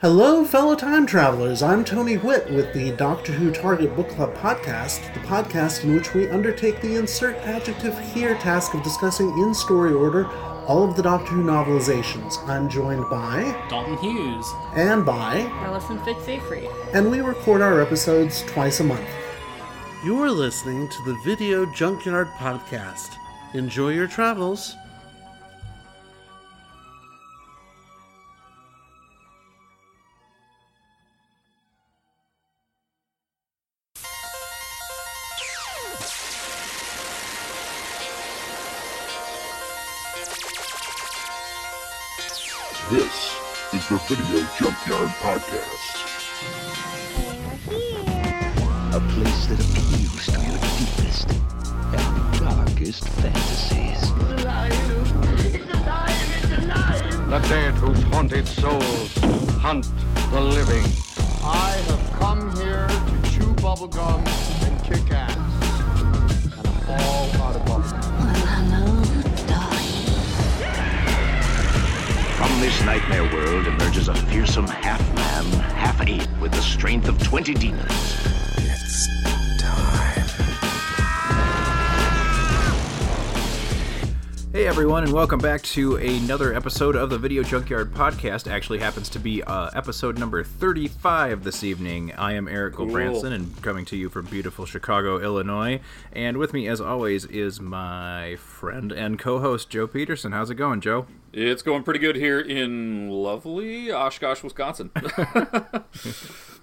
Hello, fellow time travelers. I'm Tony Witt with the Doctor Who Target Book Club podcast, the podcast in which we undertake the insert adjective here task of discussing in story order all of the Doctor Who novelizations. I'm joined by Dalton Hughes. and by, Allison Fitz-Avery. and we record our episodes twice a month. You're listening to the Video Junkyard podcast. Enjoy your travels. Podcast. And welcome back to another episode of the Video Junkyard Podcast. Actually, happens to be uh, episode number 35 this evening. I am Erik Goldbranson, and coming to you from beautiful Chicago, Illinois. And with me, as always, is my friend and co-host Joe Peterson. How's it going, Joe? It's going pretty good here in lovely Oshkosh, Wisconsin.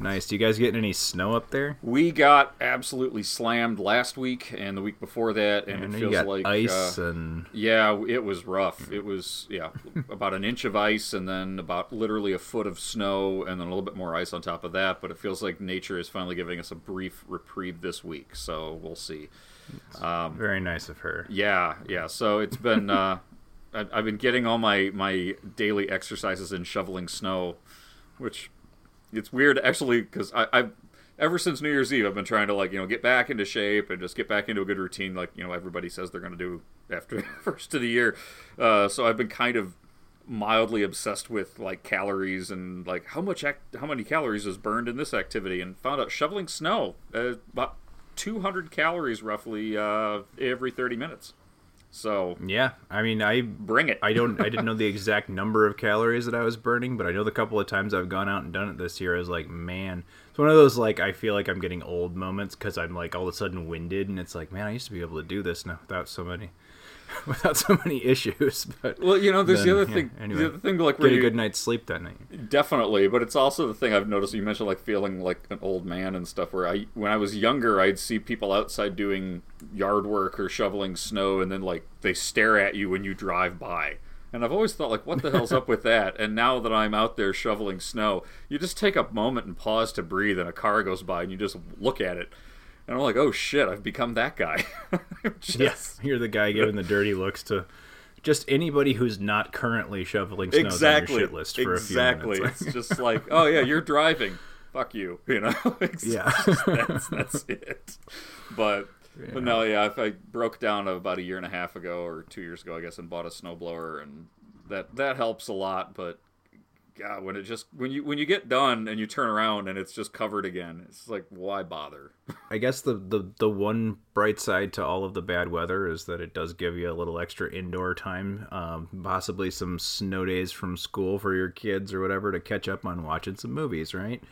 Nice. Do you guys getting any snow up there? we got absolutely slammed last week and the week before that, and I it feels like ice uh, and yeah, it was rough. It was yeah, about an inch of ice and then about literally a foot of snow and then a little bit more ice on top of that. But it feels like nature is finally giving us a brief reprieve this week, so we'll see. very nice of her. Yeah, yeah. So it's been uh, I've been getting all my my daily exercises in shoveling snow, which it's weird actually because I I've ever since New Year's Eve I've been trying to like you know get back into shape and just get back into a good routine like you know everybody says they're going to do after first of the year. Uh, so I've been kind of mildly obsessed with like calories and like how much act- how many calories is burned in this activity and found out shoveling snow uh, about 200 calories roughly uh, every 30 minutes. So Yeah, I mean, I bring it. I don't. I didn't know the exact number of calories that I was burning, but I know the couple of times I've gone out and done it this year. I was like, man, it's one of those like I feel like I'm getting old moments because I'm like all of a sudden winded, and it's like, man, I used to be able to do this now without so many, without so many issues. But well, you know, there's then, the other yeah, thing. anyway, the other thing, like get a good night's sleep that night. Definitely, but it's also the thing I've noticed. You mentioned like feeling like an old man and stuff. Where I, when I was younger, I'd see people outside doing yard work or shoveling snow, and then like they stare at you when you drive by. And I've always thought like, what the hell's up with that? And now that I'm out there shoveling snow, you just take a moment and pause to breathe, and a car goes by, and you just look at it, and I'm like, oh shit, I've become that guy. Just- Yes, you're the guy giving the dirty looks to just anybody who's not currently shoveling snow exactly. on your shit list for exactly. a few minutes. Exactly, it's just like, oh yeah, you're driving. Fuck you. You know. It's Yeah. just- that's that's it. But but no, yeah. If I broke down about a year and a half ago or two years ago, I guess, and bought a snowblower, and that that helps a lot. But God, when it just when you when you get done and you turn around and it's just covered again, it's like why bother? I guess the, the the one bright side to all of the bad weather is that it does give you a little extra indoor time, um, possibly some snow days from school for your kids or whatever to catch up on watching some movies, right?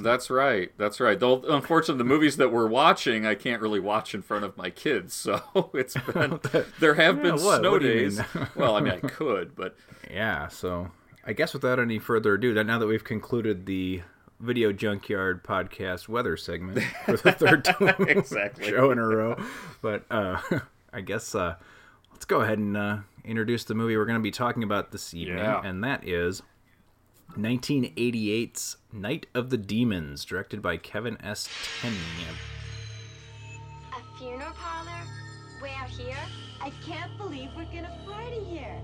That's right. That's right. Though, unfortunately, the movies that we're watching, I can't really watch in front of my kids. So it's been there have Yeah, been what? snow What days. well, I mean, I could, but Yeah, so I guess without any further ado, now that we've concluded the Video Junkyard podcast weather segment for the third time Exactly. show in a row, but uh, I guess uh, let's go ahead and uh, introduce the movie we're going to be talking about this evening, Yeah. and that is 1988's Night of the Demons, directed by Kevin S. Tenney. A funeral parlor? Way out here? I can't believe we're gonna party here.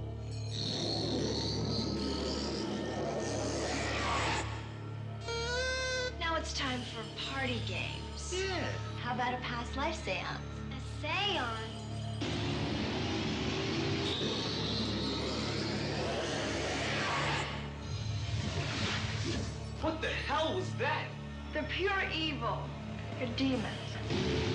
it's time for party games. Yeah. How about a past life seance? A seance? What the hell was that? They're pure evil. They're demons.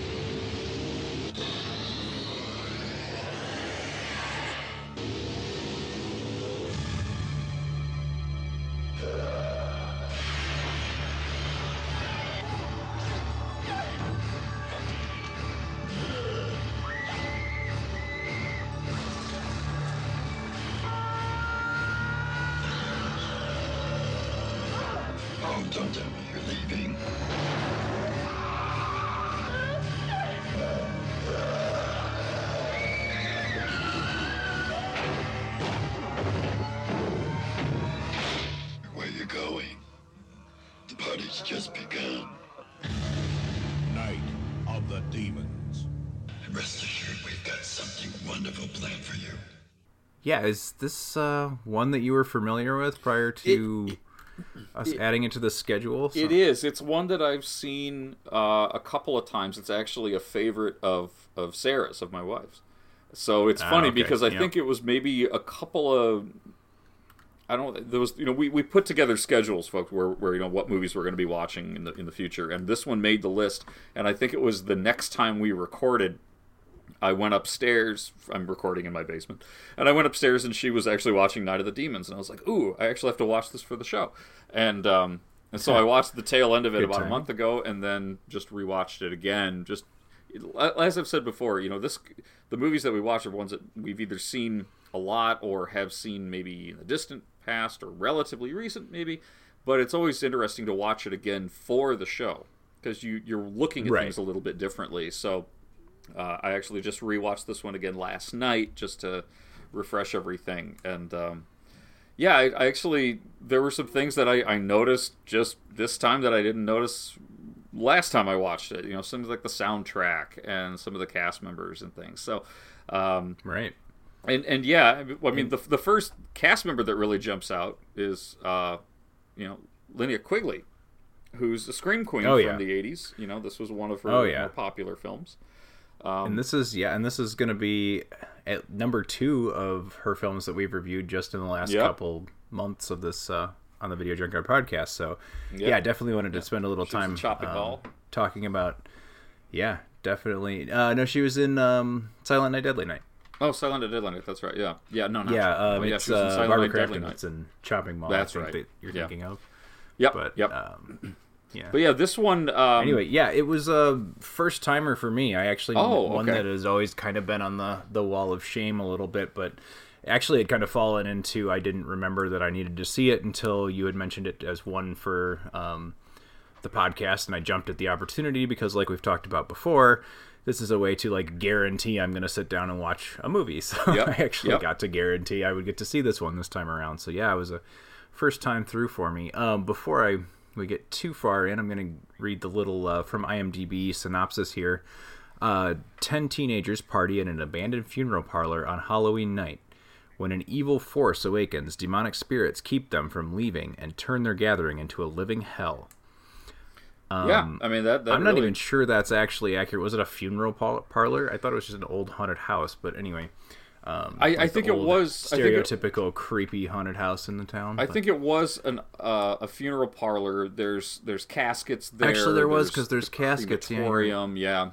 Yeah, is this uh, one that you were familiar with prior to us adding it to the schedule? It is. It's one that I've seen uh, a couple of times. It's actually a favorite of of Sarah's, of my wife's. So it's Ah, funny okay. because I Yep. think it was maybe a couple of. I don't. There was, you know, we, we put together schedules, folks, where, where you know what movies we're going to be watching in the in the future, and this one made the list. And I think it was the next time we recorded. I went upstairs. I'm recording in my basement, and I went upstairs, and she was actually watching Night of the Demons, and I was like, "Ooh, I actually have to watch this for the show." And um, and so I watched the tail end of it Good about a month ago, and then just rewatched it again. Just as I've said before, you know, this the movies that we watch are ones that we've either seen a lot or have seen maybe in the distant past or relatively recent, maybe. But it's always interesting to watch it again for the show because you you're looking at Right. things a little bit differently. So uh, I actually just rewatched this one again last night just to refresh everything. And um, yeah, I, I actually there were some things that I, I noticed just this time that I didn't notice last time I watched it. You know, things like the soundtrack and some of the cast members and things. So. Um, right. and and yeah, I mean the the first cast member that really jumps out is uh, you know Linnea Quigley, who's a scream queen Oh, from yeah. the '80s. You know, this was one of her Oh, yeah. more popular films. And this is yeah, and this is going to be at number two of her films that we've reviewed just in the last Yep. couple months of this uh, on the Video Junkyard podcast. So Yep. yeah, definitely wanted to spend a little She time um, talking about. Yeah, definitely. Uh, no, she was in um, Silent Night, Deadly Night. Oh, Silent Night, Deadly Night. That's right. Yeah, yeah. No, not yeah, um, yeah, it's she was in uh, Silent Barbara Night, Deadly Night. in Chopping Mall. That's right. That you're Yeah. thinking of. Yep. But yep. um, yeah. but yeah, this one. Um, anyway, yeah, it was a first timer for me. I actually Oh, one okay. that has always kind of been on the the wall of shame a little bit, but actually it kind of fallen into I didn't remember that I needed to see it until you had mentioned it as one for um, the podcast, and I jumped at the opportunity because, like we've talked about before. This is a way to like guarantee I'm going to sit down and watch a movie. So Yep, I actually yep. got to guarantee I would get to see this one this time around. So yeah, it was a first time through for me. Um, before I we get too far in, I'm going to read the little uh, from IMDb synopsis here. Uh, Ten teenagers party in an abandoned funeral parlor on Halloween night. When an evil force awakens, demonic spirits keep them from leaving and turn their gathering into a living hell. yeah, I mean that. that I'm not really- even sure that's actually accurate. Was it a funeral parlor? I thought it was just an old haunted house, but anyway. Um, I- I like the think it was- I think it- stereotypical creepy haunted house in the town. I but- think it was an uh, a funeral parlor. There's there's caskets there. Actually, there was because there's the caskets, yeah, yeah.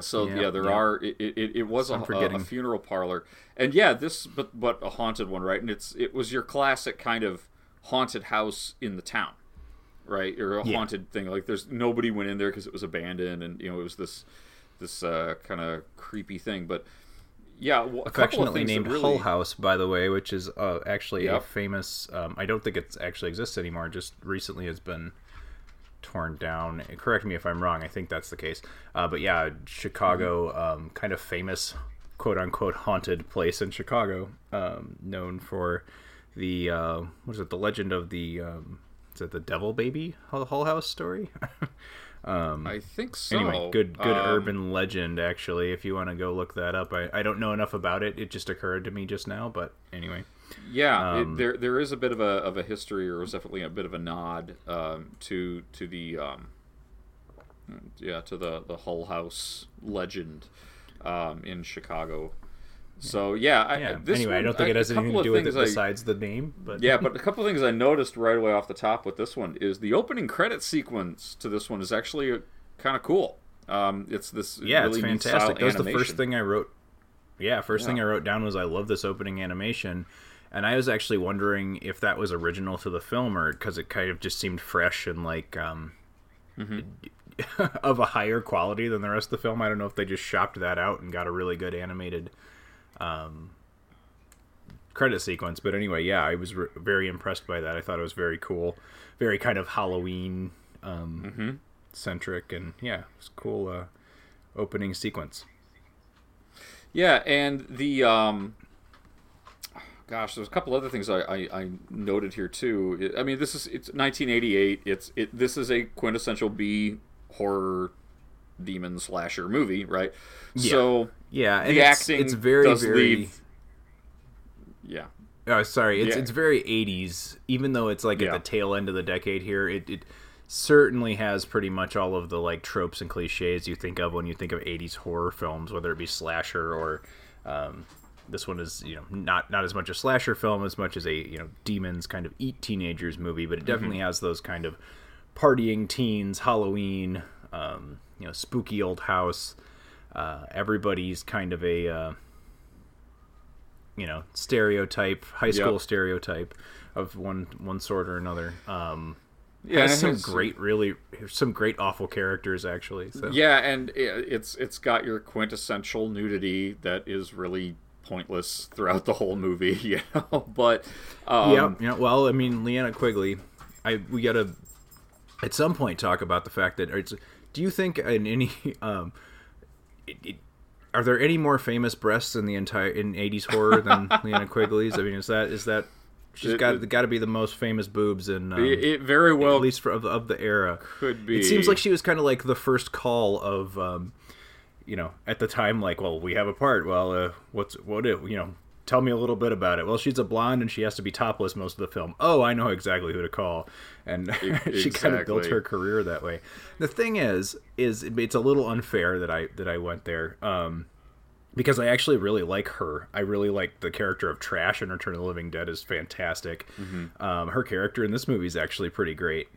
So Yeah, yeah, there yeah. are. It, it, it was a, a funeral parlor, and yeah, this but but a haunted one, right? And it's it was your classic kind of haunted house in the town, right? Or a haunted thing. Like there's nobody went in there because it was abandoned, and you know it was this this uh, kind of creepy thing. But yeah, well, a couple of affectionately named really, Hull House, by the way, which is uh, actually a famous. Um, I don't think it actually exists anymore. Just recently has been torn down. Correct me if I'm wrong. I think that's the case. Uh, but yeah, Chicago, Mm-hmm. um, kind of famous, quote unquote, haunted place in Chicago, um, known for the uh, what is it? The legend of the um, is it the Devil Baby Hull Hull House story? I think so. anyway, good good Um, urban legend actually. If you want to go look that up, I, I don't know enough about it. It just occurred to me just now, but anyway. Yeah, Um, it, there there is a bit of a of a history, or was definitely a bit of a nod um, to to the um, yeah to the the Hull House legend um, in Chicago. So yeah, I, Yeah. This anyway, I don't think it has anything to do with it things I- besides the name. But yeah, but a couple of things I noticed right away off the top with this one is the opening credit sequence to this one is actually kind of cool. Um, it's this yeah, really it's fantastic. That was the first thing I wrote. Yeah, first thing I wrote down was I love this opening animation, and I was actually wondering if that was original to the film or because it kind of just seemed fresh and like um, Mm-hmm. of a higher quality than the rest of the film. I don't know if they just shopped that out and got a really good animated um, credit sequence, but anyway, yeah, I was re- very impressed by that. I thought it was very cool, very kind of Halloween um, Mm-hmm. centric, and yeah, it's cool uh, opening sequence. Yeah, and the um, gosh, there's a couple other things I, I, I noted here too. I mean, this is it's 1988. It's it this is a quintessential B horror demon slasher movie, right? So Yeah, and the it's, acting it's very does very. leave. Yeah, Oh, sorry. It's Yeah. it's very 80s, even though it's like Yeah. at the tail end of the decade here. It, it certainly has pretty much all of the like tropes and cliches you think of when you think of 80s horror films, whether it be slasher or um, this one is you know not not as much a slasher film as much as a you know demons kind of eat teenagers movie, but it definitely has those kind of partying teens, Halloween, um, you know, spooky old house. Uh, everybody's kind of a uh, you know stereotype, high school Yep. stereotype of one one sort or another. Um, Yeah, some great, really some great awful characters actually. So. yeah, and it's it's got your quintessential nudity that is really pointless throughout the whole movie, you know. But um, yeah, yeah. Well, I mean, Linnea Quigley, I we gotta at some point talk about the fact that it's. Do you think in any um, it, it, are there any more famous breasts in the entire in '80s horror than Linnea Quigley's? I mean, is that is that she's got got to be the most famous boobs in um, it, it very well at least for of the, of the era. could be. It seems like she was kind of like the first call of, um, you know, at the time, like, well, we have a part. Well, uh, what's what it, you know, tell me a little bit about it. Well, she's a blonde and she has to be topless most of the film. Oh, I know exactly who to call, and she kind of built her career that way. The thing is, is it's a little unfair that I that I went there. Um, because I actually really like her. I really like the character of Trash in Return of the Living Dead is fantastic. Um, her character in this movie is actually pretty great.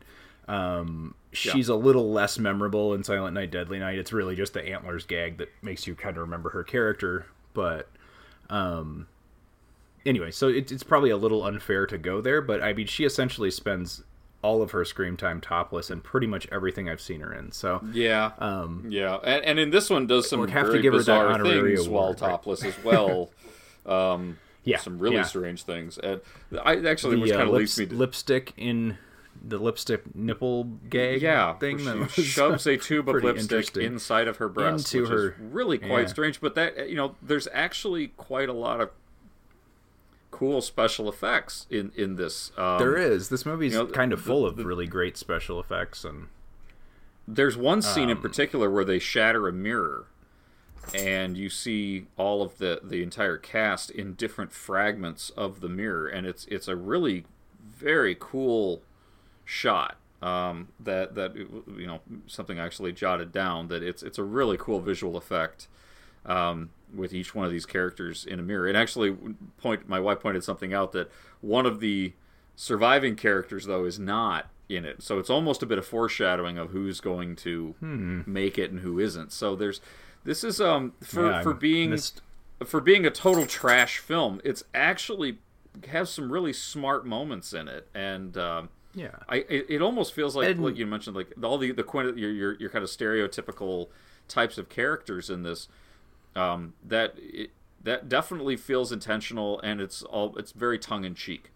Um, she's a little less memorable in Silent Night, Deadly Night. It's really just the antlers gag that makes you kind of remember her character. But um, anyway, so it, it's probably a little unfair to go there. But I mean, she essentially spends all of her screen time topless in pretty much everything I've seen her in. So Yeah, um, yeah, and, and in this one does some have to very give her that bizarre honorary things while award, right? topless as well. um, Yeah, some really yeah. strange things, and I actually which the uh, kind of lips, leads me to lipstick in the lipstick nipple gag yeah thing that she shoves a tube of lipstick inside of her breast, Into which her- is really quite yeah. strange. But that you know, there's actually quite a lot of cool special effects in in this. Um, there is this movie's you know, kind of the- full of really great special effects and There's one scene in Um, particular where they shatter a mirror, and you see all of the the entire cast in different fragments of the mirror, and it's it's a really very cool shot. Um, that that you know something I actually jotted down that it's it's a really cool visual effect. Um, with each one of these characters in a mirror, and actually, point my wife pointed something out that one of the surviving characters though is not in it. So it's almost a bit of foreshadowing of who's going to Hmm. make it and who isn't. So there's this is um for Yeah, for being missed- for being a total trash film it's actually has some really smart moments in it. And um yeah. I it, it almost feels like And- like you mentioned like all the the your, your your kind of stereotypical types of characters in this um that it, that definitely feels intentional and it's all it's very tongue in cheek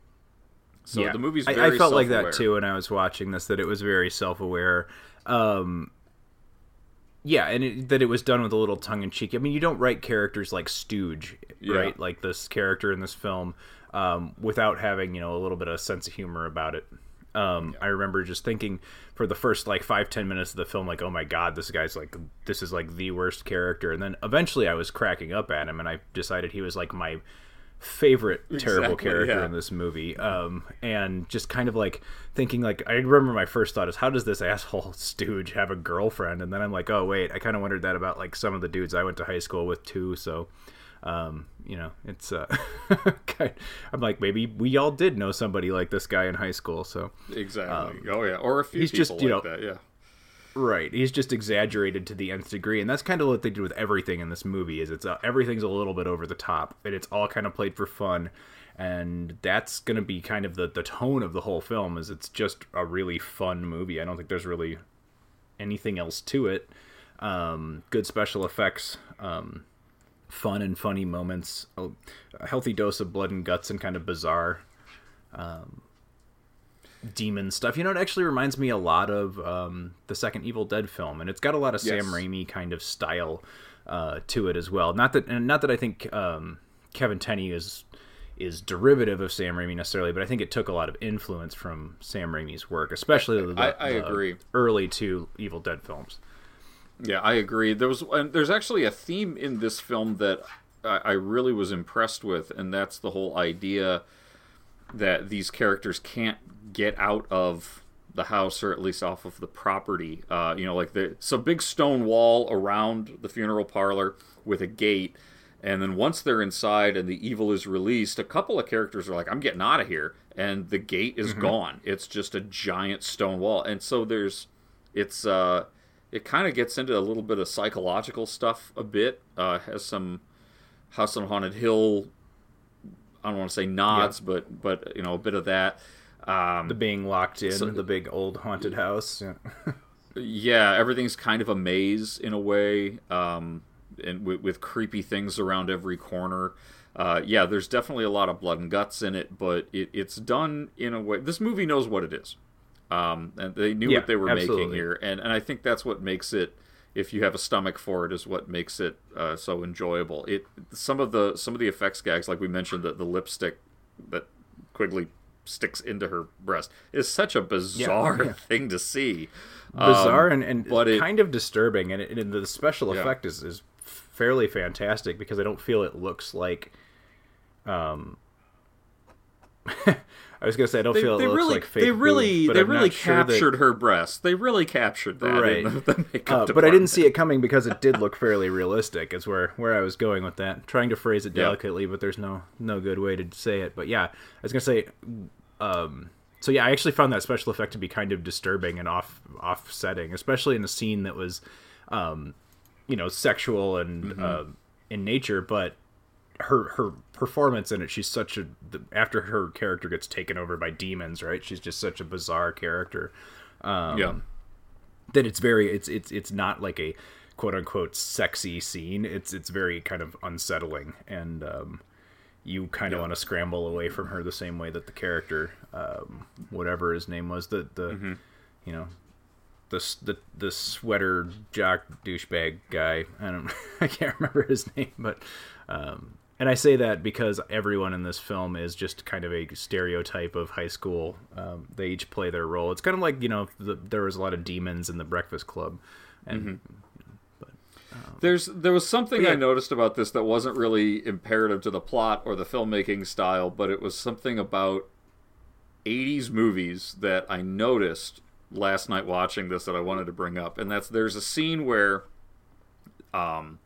so yeah. the movie's I- very I, felt like self-aware. that too when I was watching this that it was very self-aware um yeah and it, that it was done with a little tongue-in-cheek i mean you don't write characters like stooge Yeah. right like this character in this film um, without having you know a little bit of sense of humor about it um, I remember just thinking for the first like five ten minutes of the film, like, oh my god, this guy's like this is like the worst character. And then eventually, I was cracking up at him, and I decided he was like my favorite terrible Exactly, character yeah. in this movie. Um, and just kind of like thinking like I remember my first thought is how does this asshole stooge have a girlfriend? And then I'm like, oh wait, I kind of wondered that about like some of the dudes I went to high school with too. So. Um, you know, it's uh, I'm like maybe we all did know somebody like this guy in high school. So Exactly. oh yeah, or a few he's people just, you like know, that. Yeah. Right. He's just exaggerated to the nth degree, and that's kind of what they do with everything in this movie. Is it's uh, everything's a little bit over the top, and it's all kind of played for fun, and that's going to be kind of the the tone of the whole film. Is it's just a really fun movie. I don't think there's really anything else to it. Um, good special effects, um, fun and funny moments, a, a healthy dose of blood and guts, and kind of bizarre demon stuff. You know, it actually reminds me a lot of um, the second Evil Dead film, and it's got a lot of Yes. Sam Raimi kind of style uh, to it as well. Not that, and not that I think um, Kevin Tenney is is derivative of Sam Raimi necessarily, but I think it took a lot of influence from Sam Raimi's work, especially the, I- I the agree. early two Evil Dead films. Yeah, I agree. There was and there's actually a theme in this film that I, I really was impressed with, and that's the whole idea that these characters can't get out of the house or at least off of the property. Uh, you know, like the so big stone wall around the funeral parlor with a gate. And then once they're inside and the evil is released, a couple of characters are like, "I'm getting out of here," and the gate is gone. It's just a giant stone wall, and so there's, it's uh, it kind of gets into a little bit of psychological stuff a bit. Uh, has some House on Haunted Hill. I don't want to say nods, but but you know a bit of that. Um, The being locked in So- the big old haunted house. Yeah. yeah, everything's kind of a maze in a way, um, and with, with creepy things around every corner. Uh, yeah, there's definitely a lot of blood and guts in it, but it, it's done in a way. This movie knows what it is, um, and they knew Yeah, what they were making here, and and I think that's what makes it. If you have a stomach for it, is what makes it uh, so enjoyable. It some of the some of the effects gags, like we mentioned, that the lipstick that Quigley sticks into her breast is such a bizarre yeah. thing to see. bizarre Um, and, and but it- kind of disturbing and, it, and the special Yeah. effect is, is fairly fantastic because i don't feel it looks like um i was gonna say i don't they, feel it they looks really, like fake they really, boobs, but they I'm really not sure that- captured her breast. They really captured that Right. in the, uh, but I didn't see it coming because it did look fairly realistic. Is where where I was going with that. Trying to phrase it Yeah. delicately, but there's no no good way to say it. But yeah, I was gonna say. Um, so yeah, I actually found that special effect to be kind of disturbing and off offsetting, especially in a scene that was, um, you know, sexual and Mm-hmm. uh, in nature, but her her performance in it she's such a the, after her character gets taken over by demons right? She's just such a bizarre character. Um, yeah, that it's very it's it's it's not like a quote unquote sexy scene. It's it's very kind of unsettling and um you kind of want to scramble away from her the same way that the character um whatever his name was the the Mm-hmm. you know the, the the sweater jock douchebag guy. I don't i can't remember his name but um and I say that because everyone in this film is just kind of a stereotype of high school. Um, they each play their role. It's kind of like you know the, there was a lot of demons in the Breakfast Club, and there's there was something Yeah. I noticed about this that wasn't really imperative to the plot or the filmmaking style, but it was something about '80s movies that I noticed last night watching this that I wanted to bring up, and that's there's a scene where, um,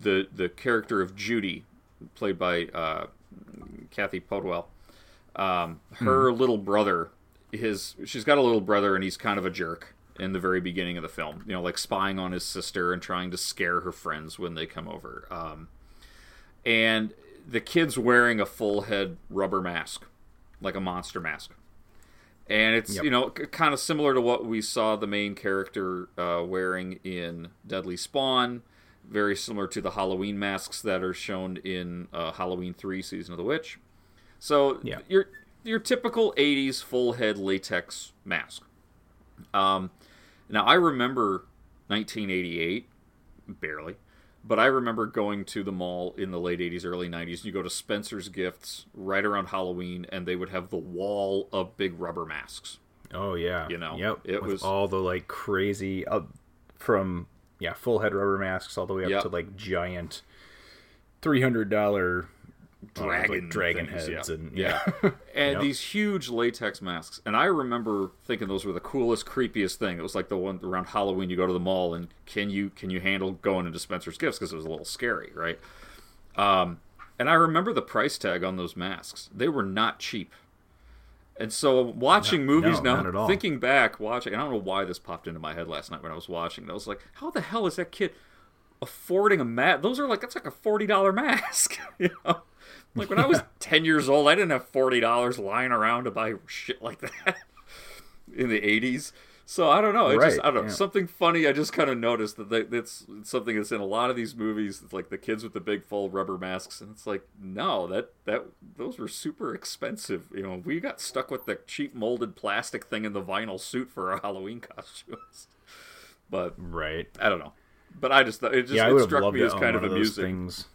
the the character of Judy, played by uh, Cathy Podewell, um, her little brother, his she's got a little brother and he's kind of a jerk in the very beginning of the film. You know, like spying on his sister and trying to scare her friends when they come over. Um, and the kid's wearing a full head rubber mask, like a monster mask. And it's Yep. you know c- kind of similar to what we saw the main character uh, wearing in Deadly Spawn, very similar to the Halloween masks that are shown in uh, Halloween Three: Season of the Witch. So Yeah. your your typical '80s full head latex mask. Um, now I remember 1988, barely, but I remember going to the mall in the late 80s, early 90s. You go to Spencer's Gifts right around Halloween, and they would have the wall of big rubber masks. oh yeah, You know, yep, it with was- all the like crazy uh, from yeah full head rubber masks all the way up Yep. to like giant three hundred dollar Oh, like dragon dragon things, heads yeah. and- yeah, yeah. and Yep. these huge latex masks. And I remember thinking those were the coolest, creepiest thing. It was like the one around Halloween. You go to the mall and can you can you handle going into Spencer's Gifts because it was a little scary, right? Um, and I remember the price tag on those masks. They were not cheap. And so watching movies no, now, thinking back, watching, and I don't know why this popped into my head last night when I was watching. it. I was like, how the hell is that kid affording a mask? Those are like that's like a forty dollar mask. you know, like when I was ten years old, I didn't have forty dollars lying around to buy shit like that in the eighties. So I don't know. It just I don't know. yeah. Something funny. I just kind of noticed that they, it's something that's in a lot of these movies. It's like the kids with the big full rubber masks, and it's like no, that that those were super expensive. You know, we got stuck with the cheap molded plastic thing in the vinyl suit for our Halloween costumes. But Right. I don't know. But I just thought it just yeah, it struck me as kind of of amusing. things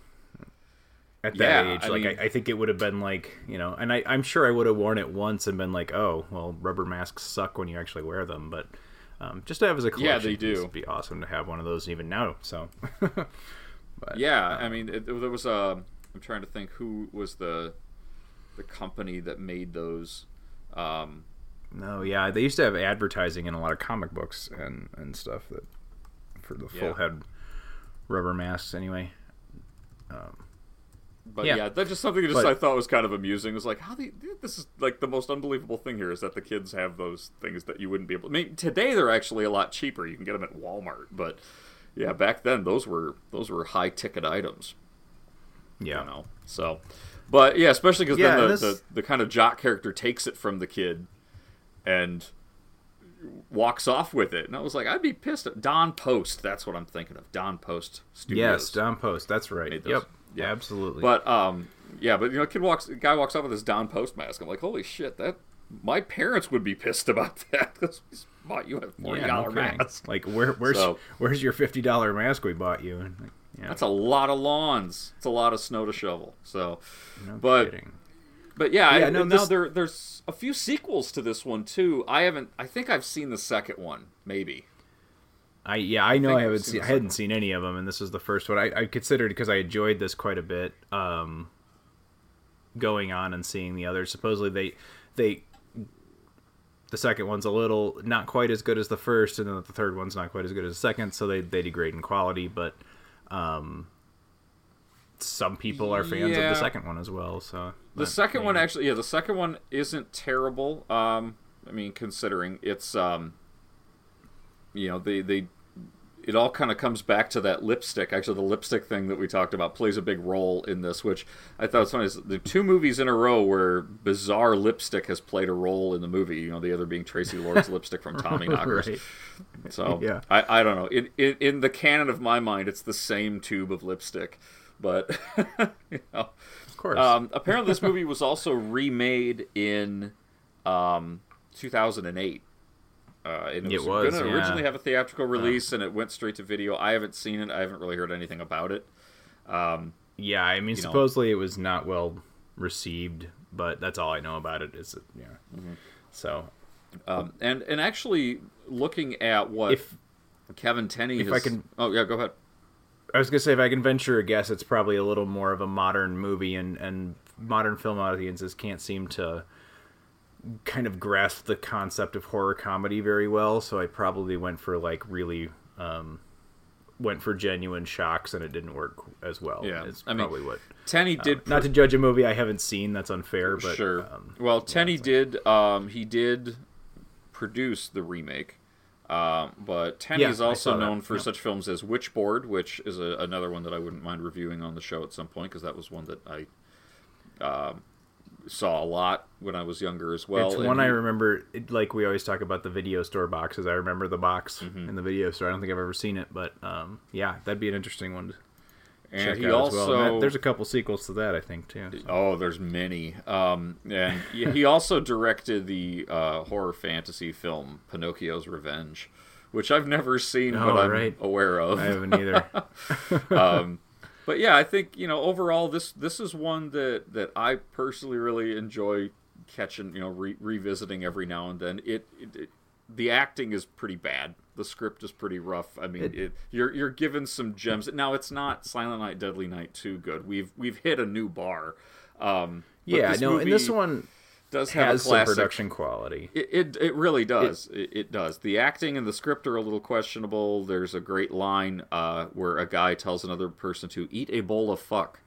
at that Yeah, age. I like mean- I, I think it would have been like you know, and I, I'm sure I would have worn it once and been like, oh, well, rubber masks suck when you actually wear them, but um, just to have as a collection, Yeah, they do. It'd be awesome to have one of those even now. So Yeah, I mean, it, there was a. I'm trying to think who was the the company that made those. Um, no, yeah, they used to have advertising in a lot of comic books and and stuff that for the full Yeah. head rubber masks anyway. But Yeah. yeah, that's just something that just But- I thought was kind of amusing. It was like, how the this is like the most unbelievable thing here is that the kids have those things that you wouldn't be able. I mean, today they're actually a lot cheaper. You can get them at Walmart, but yeah, back then those were those were high ticket items. Yeah, you know. So, but yeah, especially because Yeah, then the, this- the the kind of jock character takes it from the kid and walks off with it, and I was like, I'd be pissed. At Don Post, that's what I'm thinking of. Don Post Studios. Yes, Don Post. That's right. Yep. Yeah. Absolutely. But um, yeah, but you know, kid walks, guy walks off with his Don Post mask. I'm like, holy shit, that my parents would be pissed about that because we bought you a forty yeah, dollar no mask. Like where where's So- where's your fifty dollar mask we bought you? And, like, yeah, That's a lot of lawns. It's a lot of snow to shovel. So, no but kidding. But yeah, Yeah, I, no, this- there there's a few sequels to this one too. I haven't. I think I've seen the second one, maybe. I yeah, I know I, I've haven't seen I hadn't seen any of them, and this was the first one. I, I considered because I enjoyed this quite a bit. Um, going on and seeing the others. Supposedly they they the second one's a little not quite as good as the first, and then the third one's not quite as good as the second, so they they degrade in quality. But um, some people are fans of the second one as well. So The second one actually, yeah, the second one isn't terrible. Um, I mean, considering it's um, you know, they they it all kind of comes back to that lipstick. Actually, the lipstick thing that we talked about plays a big role in this, which I thought was funny. Is the two movies in a row where bizarre lipstick has played a role in the movie. You know, the other being Traci Lords' lipstick from Tommy Knockers. Right. So Yeah. I, I don't know. In, in in the canon of my mind, it's the same tube of lipstick, but you know. Of course. Um, apparently, this movie was also remade in um, 2008. Uh, it was, was, going to yeah. originally have a theatrical release, and it went straight to video. I haven't seen it. I haven't really heard anything about it. Um, yeah, I mean, you know- supposedly it was not well received, but that's all I know about it. Is yeah. Mm-hmm. So um, and and actually, looking at what if Kevin Tenney if has, I can- oh yeah, go ahead. I was gonna say, if I can venture a guess, it's probably a little more of a modern movie, and and modern film audiences can't seem to kind of grasp the concept of horror comedy very well. So I probably went for like really um, went for genuine shocks, and it didn't work as well. Yeah, it's I mean, probably what. Tenney did Not to judge a movie I haven't seen, that's unfair, but sure. um, well, Tenney did. Um, he did produce the remake, um, but Tenney Yeah, is also that, known for yeah. such films as Witchboard, which is a, another one that I wouldn't mind reviewing on the show at some point because that was one that I um, saw a lot when I was younger as well. it's one I remember. It, like we always talk about the video store boxes. I remember the box Mm-hmm. in the video store. I don't think I've ever seen it, but um, yeah, that'd be an interesting one to and check he out also as well. That- there's a couple sequels to that, I think, too. so. Oh, there's many. Um, and he also directed the uh, horror fantasy film Pinocchio's Revenge, which I've never seen, but Oh, I'm right. aware of. I haven't either. um, but yeah, I think you know overall this this is one that that I personally really enjoy catching, you know, re- revisiting every now and then. It, it, it the acting is pretty bad. The script is pretty rough. I mean, it, you're you're given some gems. Now it's not Silent Night, Deadly Night too good. We've we've hit a new bar. Um, yeah, no, and this one does have has a some production quality. It, it it really does. It, it does. The acting and the script are a little questionable. There's a great line uh, where a guy tells another person to eat a bowl of fuck.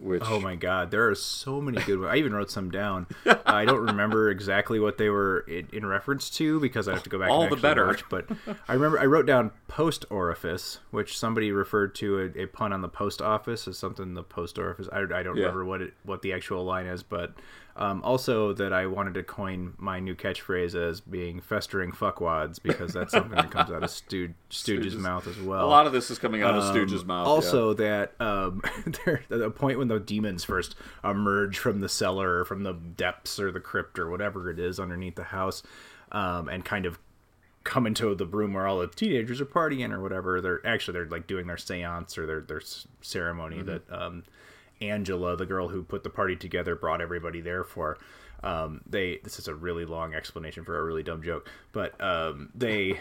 Which Oh my god, there are so many good ones. I even wrote some down. I don't remember exactly what they were in, in reference to because I have to go back All and the better. watch. But I remember I wrote down post orifice, which somebody referred to a, a pun on the post office as something the post orifice. I, I don't Yeah. remember what it what the actual line is, but um, also that I wanted to coin my new catchphrase as being festering fuckwads because that's something that comes out of Stooge, Stooge's Stooges. mouth as well. a lot of this is coming out of Um, Stooge's mouth. yeah. Also, that um, there the point when the demons first emerge from the cellar, or from the depths or the crypt or whatever it is underneath the house, um, and kind of come into the room where all the teenagers are partying or whatever. They're actually they're like doing their séance or their their ceremony Mm-hmm. that um, Angela, the girl who put the party together, brought everybody there for. Um, they this is a really long explanation for a really dumb joke, but um, they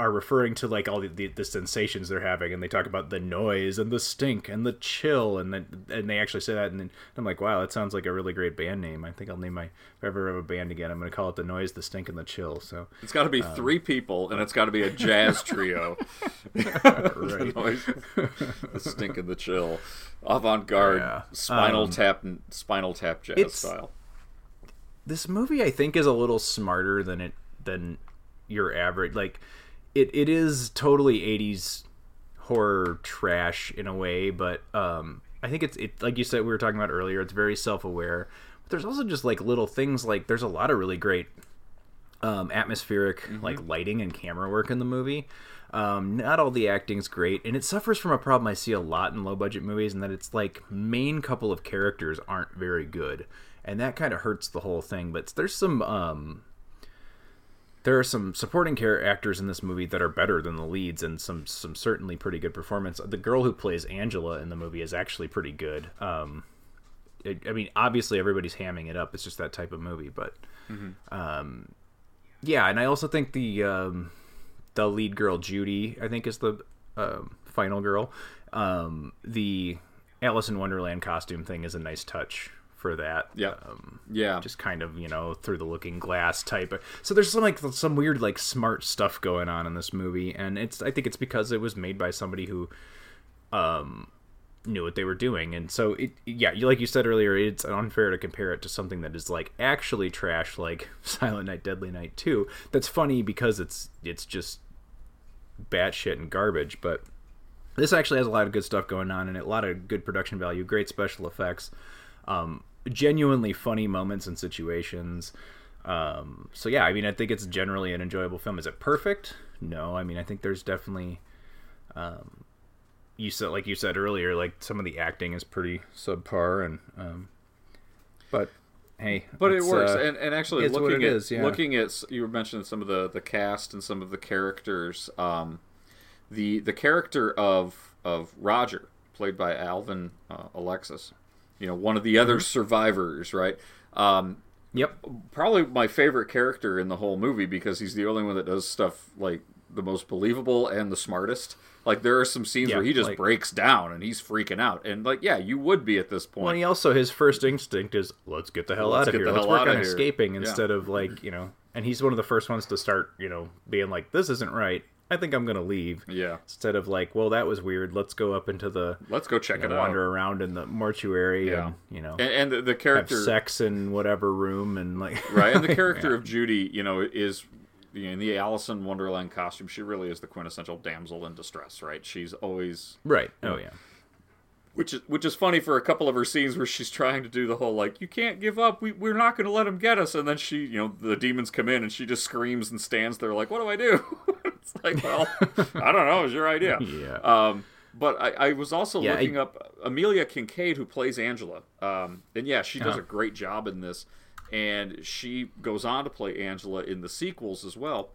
are referring to like all the, the, the sensations they're having and they talk about the noise and the stink and the chill and then and they actually say that and then I'm like wow that sounds like a really great band name I think I'll name my if I ever have a band again I'm gonna call it the noise the stink and the chill so It's got to be um, three people, and it's got to be a jazz trio. right Noise, the stink and the chill, avant-garde, Yeah. spinal Um, tap, spinal tap jazz style. this movie I think is a little smarter than it than your average like it, it is totally 80s horror trash in a way but um I think it's it like you said we were talking about earlier it's very self-aware but there's also just like little things like there's a lot of really great um atmospheric like lighting and camera work in the movie um, not all the acting's great, and it suffers from a problem I see a lot in low budget movies, and that it's like main couple of characters aren't very good, and that kind of hurts the whole thing. But there's some um, there are some supporting character actors in this movie that are better than the leads, and some some certainly pretty good performance. The girl who plays Angela in the movie is actually pretty good. Um, it, I mean, obviously everybody's hamming it up. It's just that type of movie, but um, yeah, and I also think the um, the lead girl Judy, I think, is the um, final girl. Um, the Alice in Wonderland costume thing is a nice touch for that. Yeah. Um, Yeah, just kind of you know through the looking glass type. So there's some like some weird like smart stuff going on in this movie, and it's I think it's because it was made by somebody who um knew what they were doing and so it yeah you like you said earlier it's unfair to compare it to something that is like actually trash like silent night deadly night 2 that's funny because it's it's just batshit and garbage but this actually has a lot of good stuff going on and a lot of good production value great special effects um genuinely funny moments and situations um so yeah i mean i think it's generally an enjoyable film is it perfect no i mean i think there's definitely um you said like you said earlier like some of the acting is pretty subpar and um but hey but it works. uh, and, and actually, looking at is, yeah. looking at you were mentioning some of the the cast and some of the characters. Um, the the character of of Roger, played by Alvin uh, Alexis, you know, one of the other survivors, right? Um, yep probably my favorite character in the whole movie because he's the only one that does stuff like the most believable and the smartest. Like there are some scenes Yeah, where he just like- breaks down and he's freaking out, and like yeah, you would be at this point. Well, he also his first instinct is let's get the hell Let's out of get here. the Let's hell work on here." escaping Yeah. instead of like you know. And he's one of the first ones to start you know being like this isn't right. I think I'm gonna leave. Yeah. Instead of like well that was weird. Let's go up into the Let's go check you know, it out. wander around in the mortuary Yeah. and you know and, and the, the character sex in whatever room and like right and the character of judy you know is you know, in the alice in wonderland costume she really is the quintessential damsel in distress right she's always right. Oh yeah. Which is which is funny for a couple of her scenes where she's trying to do the whole like you can't give up we, we're not going to let him get us and then she you know the demons come in and she just screams and stands there like what do i do it's like well i don't know it's your idea Yeah. um but I, I was also Yeah, I- looking up Amelia Kinkade, who plays Angela. Um, and yeah, she does Uh-huh. a great job in this. And she goes on to play Angela in the sequels as well.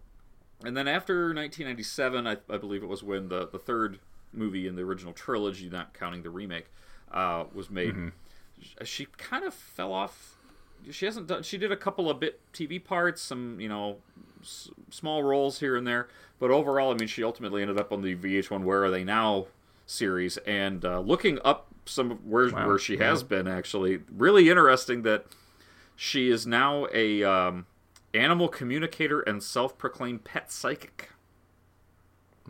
And then after 1997, I, I believe it was when the, the third movie in the original trilogy, not counting the remake, uh, was made. sh- She kind of fell off. She hasn't done. She did a couple of bit TV parts, some you know, s- small roles here and there, but overall, I mean, she ultimately ended up on the VH1 Where Are They Now series, and uh, looking up some of where Wow. where she has been actually really interesting that she is now a um, animal communicator and self-proclaimed pet psychic,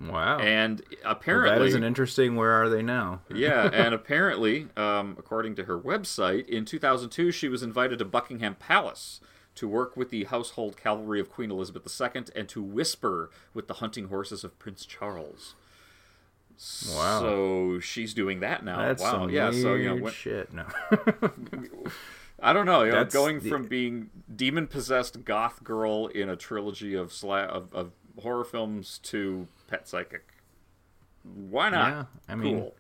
Wow. and Well, apparently that is an interesting. Where are they now? yeah, and apparently, um, according to her website, in 2002 she was invited to Buckingham Palace to work with the household cavalry of Queen Elizabeth II and to whisper with the hunting horses of Prince Charles. Wow. So she's doing that now. That's wow. some yeah. So you know, weird when- shit. No. I don't know. You know, going the- from being demon possessed goth girl in a trilogy of, sla- of of horror films to pet psychic. Why not? Yeah, I mean, cool.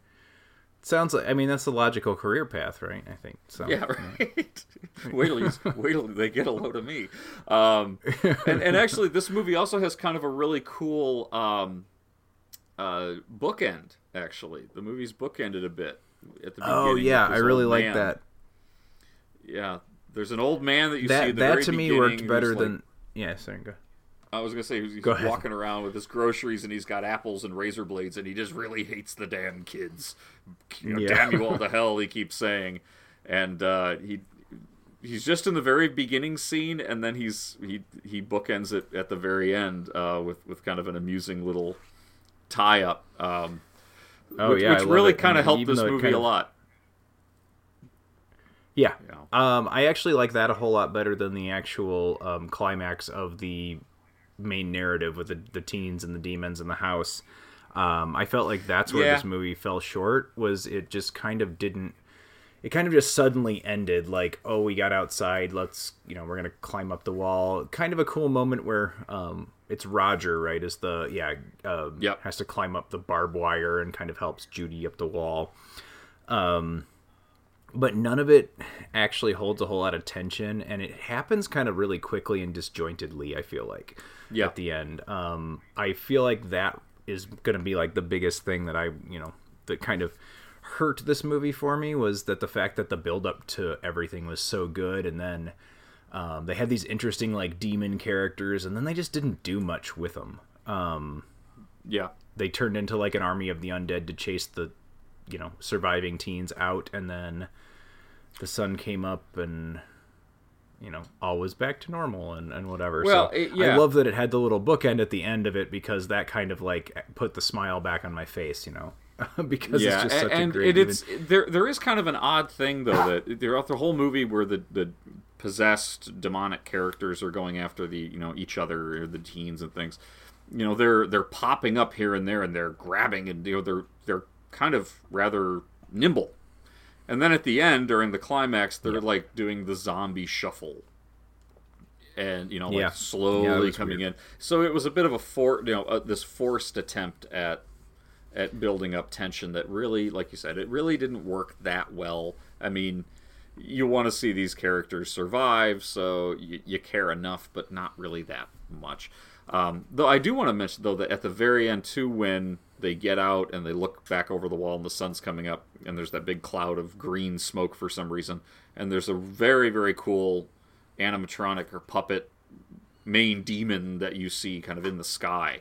Sounds like. I mean, that's the logical career path, right? I think. So. Yeah, right. wait till you, wait till they get a load of me. Um, and, and actually, this movie also has kind of a really cool um, uh, bookend. Actually, the movie's bookended a bit at the beginning. Oh yeah, I really like that. Yeah, there's an old man that you see That at the that to me worked better like- than. Yeah, sorry, go. I was gonna say he's, Go walking around with his groceries and he's got apples and razor blades and he just really hates the damn kids. You know, Yeah. Damn you all to hell, he keeps saying, and uh, he he's just in the very beginning scene and then he's he he bookends it at the very end uh, with with kind of an amusing little tie up. Um, Oh which, yeah, which I really kind of mean, helped this movie kind a lot. Yeah. Yeah. Um, I actually like that a whole lot better than the actual um, climax of the main narrative with the, the teens and the demons in the house. Um, I felt like that's where Yeah. this movie fell short. Was it just kind of didn't? It kind of just suddenly ended. Like, oh, we got outside. Let's, you know, we're gonna climb up the wall. Kind of a cool moment where um, it's Roger, right? Is the yeah, um, Yep. has to climb up the barbed wire and kind of helps Judy up the wall but none of it actually holds a whole lot of tension and it happens kind of really quickly and disjointedly i feel like Yeah. at the end um i feel like that is going to be like the biggest thing that i you know that kind of hurt this movie for me was that the fact that the build up to everything was so good and then um, they had these interesting like demon characters and then they just didn't do much with them Yeah. they turned into like an army of the undead to chase the you know surviving teens out and then the sun came up and you know all was back to normal and, and whatever Well, so it- yeah. i love that it had the little bookend at the end of it because that kind of like put the smile back on my face you know because yeah, it's just such and a great it, it's even- there. There is kind of an odd thing though that throughout the whole movie where the the possessed demonic characters are going after the you know each other or the teens and things. You know they're they're popping up here and there and they're grabbing and you know they're they're kind of rather nimble. And then at the end during the climax they're like doing the zombie shuffle. And you know, like Yeah. Yeah, slowly coming weird. in. So it was a bit of a for you know uh, this forced attempt at at building up tension that really, like you said, it really didn't work that well. I mean, you want to see these characters survive, so you, you care enough, but not really that much. Um, though I do want to mention though that at the very end too, when they get out and they look back over the wall and the sun's coming up, and there's that big cloud of green smoke for some reason, and there's a very very cool animatronic or puppet main demon that you see kind of in the sky.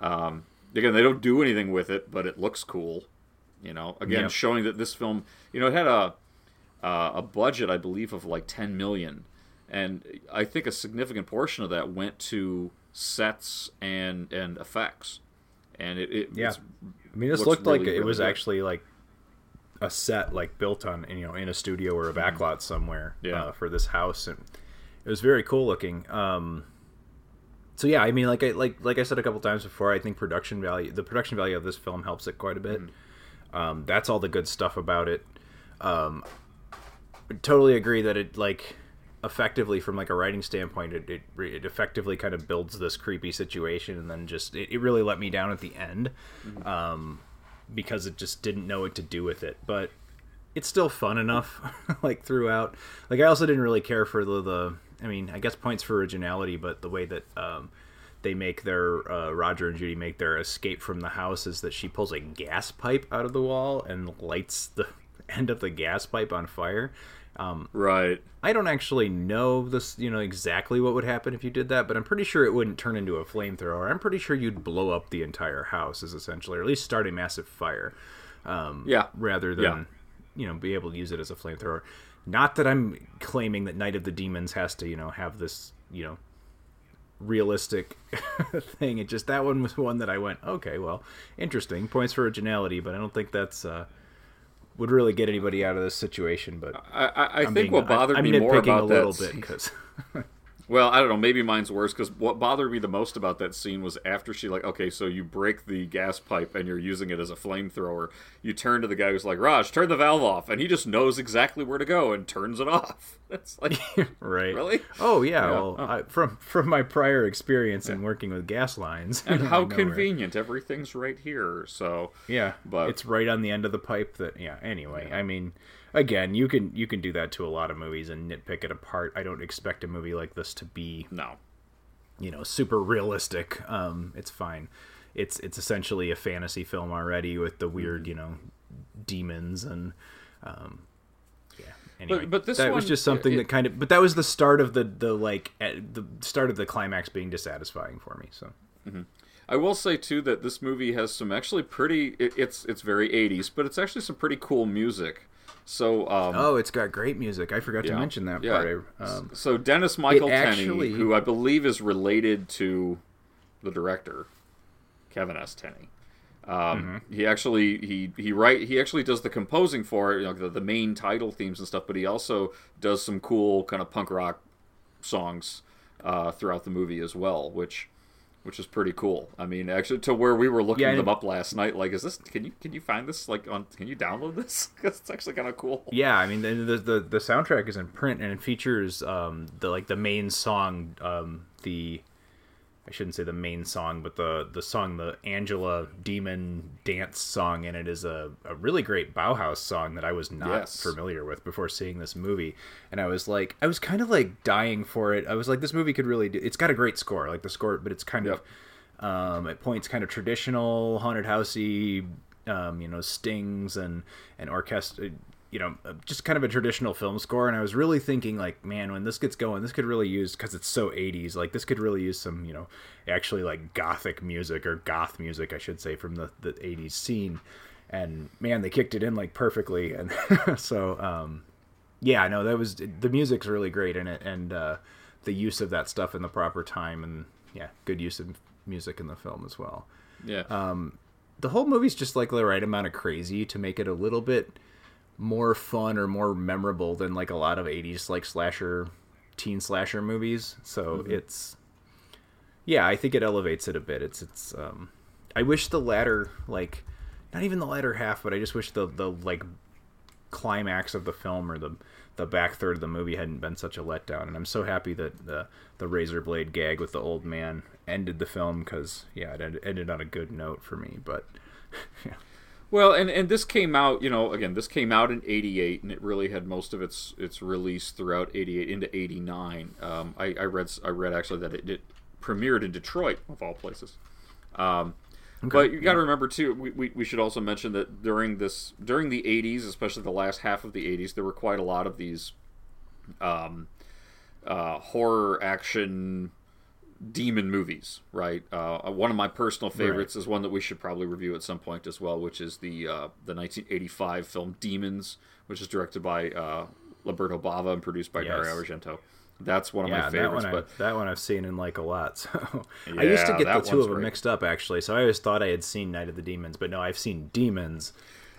Um, again, they don't do anything with it, but it looks cool. You know, again, Yeah. showing that this film, you know, it had a uh, a budget, I believe, of like ten million, and I think a significant portion of that went to sets and and effects. And it, it Yeah. i mean this looked like it really was good. actually like a set like built on you know in a studio or a backlot somewhere Mm-hmm. Yeah. uh, for this house and it was very cool looking um so yeah i mean like i like like i said a couple times before i think production value the production value of this film helps it quite a bit Mm-hmm. um that's all the good stuff about it um totally agree that it like effectively from like a writing standpoint it, it, it effectively kind of builds this creepy situation and then just it, it really let me down at the end um because it just didn't know what to do with it. But it's still fun enough like throughout. Like i also didn't really care for the, the i mean i guess points for originality but the way that um they make their uh, roger and judy make their escape from the house is that she pulls a gas pipe out of the wall and lights the end of the gas pipe on fire Right. I don't actually know this, you know, exactly what would happen if you did that, but I'm pretty sure it wouldn't turn into a flamethrower. I'm pretty sure you'd blow up the entire house, is essentially, or at least start a massive fire. Um, Yeah. Rather than, Yeah. you know, be able to use it as a flamethrower. Not that I'm claiming that Night of the Demons has to, you know, have this, you know, realistic thing. It just that one was one that I went, okay, well, interesting. Points for originality, but I don't think that's uh, would really get anybody out of this situation. But I, I, I think what bothered I, I'm me more nitpicking about a little that bit because Well, I don't know. Maybe mine's worse because what bothered me the most about that scene was after she like, okay, so you break the gas pipe and you're using it as a flamethrower. You turn to the guy who's like, Raj, turn the valve off, and he just knows exactly where to go and turns it off. That's like, right. Really? Oh yeah. Yeah. Well, Oh. I, from from my prior experience in working with gas lines, and how convenient! Everything's right here. So Yeah, But- it's right on the end of the pipe. That yeah. Anyway, I mean, again, you can you can do that to a lot of movies and nitpick it apart. I don't expect a movie like this to be no, you know super realistic. Um, it's fine. It's it's essentially a fantasy film already with the Mm-hmm. weird you know demons and um, yeah. Anyway, but this that was just something it- that kind of but that was the start of the the like the start of the climax being dissatisfying for me. So I will say too that this movie has some actually pretty. It, it's it's very 80s, but it's actually some pretty cool music. So um, oh, it's got great music. I forgot to mention that Yeah. part. Um, So Dennis Michael actually- Tenney, who I believe is related to the director, Kevin S. Tenney. Um, Mm-hmm. He actually he he write he actually does the composing for it, you know, the, the main title themes and stuff, but he also does some cool kind of punk rock songs uh, throughout the movie as well, which which is pretty cool. I mean, actually, to where we were looking Yeah, them up last night, like, is this? Can you can you find this? Like, on can you download this? Because it's actually kind of cool. Yeah, I mean the, the the the soundtrack is in print and it features um the like the main song um the I shouldn't say the main song but the the song the Angela Demon dance song in it is a, a really great Bauhaus song that I was not Yes. familiar with before seeing this movie and I was like I was kind of like dying for it. I was like this movie could really do it's got a great score like the score but it's kind Yep. of um, at points kind of traditional haunted housey, um, you know, stings and and orchestra, you know, uh, just kind of a traditional film score. And I was really thinking, like, man, when this gets going, this could really use because it's so '80s. Like, this could really use some, you know, actually like gothic music or goth music, I should say, from the the '80s scene. And man, they kicked it in like perfectly. And so, um, yeah, no, that was the music's really great in it, and uh, the use of that stuff in the proper time, and yeah, good use of music in the film as well. Yeah. Um the whole movie's just like the right amount of crazy to make it a little bit more fun or more memorable than like a lot of 80s like slasher teen slasher movies. So it's yeah, I think it elevates it a bit. It's it's um I wish the latter like not even the latter half, but I just wish the the like climax of the film or the the back third of the movie hadn't been such a letdown. And I'm so happy that the the razor blade gag with the old man ended the film because yeah, it ended on a good note for me. But yeah. Well, and, and this came out, you know, again, this came out in '88, and it really had most of its its release throughout '88 into '89. Um, I, I read I read actually that it, it premiered in Detroit of all places. Um, But you got to remember too. We, we, we should also mention that during this during the '80s, especially the last half of the '80s, there were quite a lot of these um, uh, horror action demon movies, right? Uh, one of my personal favorites is one that we should probably review at some point as well, which is the uh, the 1985 film Demons, which is directed by uh, Lamberto Bava and produced by Yes. Dario Argento. That's one of yeah, my favorites. that one, but I, that one I've seen in like a lot. So I used to get the two of them great. mixed up actually. So I always thought I had seen Night of the Demons, but no, I've seen Demons.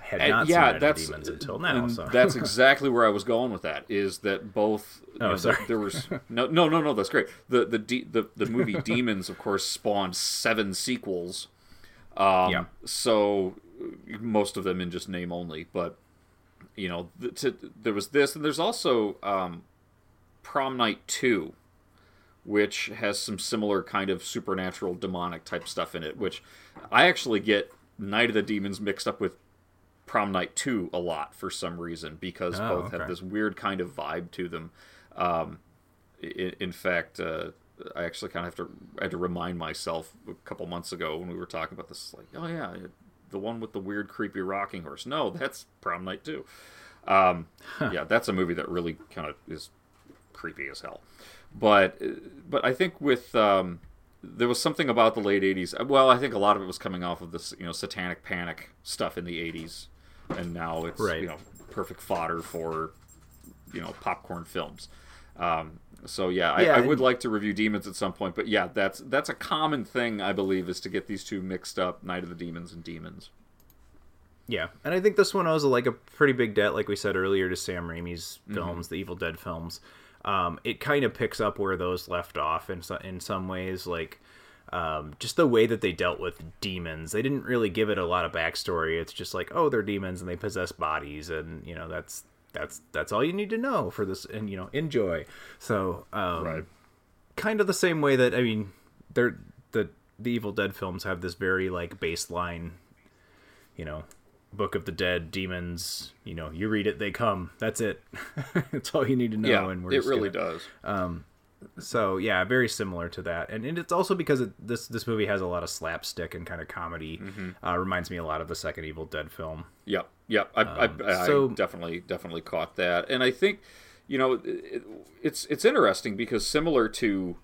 Had And not yeah, seen Night that's Demons until now. So that's exactly where I was going with that. Is that both? Oh, know, sorry. There was no, no, no, no. That's great. The the de- the the movie Demons, of course, spawned seven sequels. Um, Yeah. So uh, most of them in just name only, but you know, th- to, there was this, and there's also um, Prom Night Two, which has some similar kind of supernatural demonic type stuff in it. Which I actually get Night of the Demons mixed up with Prom Night 2 a lot for some reason because Oh, both have this weird kind of vibe to them. Um, in, in fact, uh, I actually kind of have to I had to remind myself a couple months ago when we were talking about this, like, oh yeah, the one with the weird, creepy rocking horse. No, that's Prom Night 2. Um, Yeah, that's a movie that really kind of is creepy as hell. But but I think with um, there was something about the late '80s. Well, I think a lot of it was coming off of this you know satanic panic stuff in the '80s, and now it's Right. you know perfect fodder for you know popcorn films. Um, so yeah, I, Yeah, I and- would like to review Demons at some point, but yeah, that's that's a common thing I believe is to get these two mixed up, Night of the Demons and Demons. Yeah, and I think this one owes like a pretty big debt, like we said earlier, to Sam Raimi's Mm-hmm. films, the Evil Dead films. Um, it kind of picks up where those left off in so, in some ways, like um, just the way that they dealt with demons. They didn't really give it a lot of backstory. It's just like, oh, they're demons and they possess bodies, and you know that's that's that's all you need to know for this, and you know enjoy. So um, kind of the same way that I mean, they're the the Evil Dead films have this very like baseline, you know, Book of the Dead, demons. You know, you read it, they come. That's it. That's all you need to know. yeah, and we're it really gonna- does. So yeah, very similar to that, and, and it's also because it, this this movie has a lot of slapstick and kind of comedy. Mm-hmm. Uh, reminds me a lot of the second Evil Dead film. Yep, yep. I, I, I so- definitely, definitely caught that, and I think, you know, it, it's it's interesting because similar to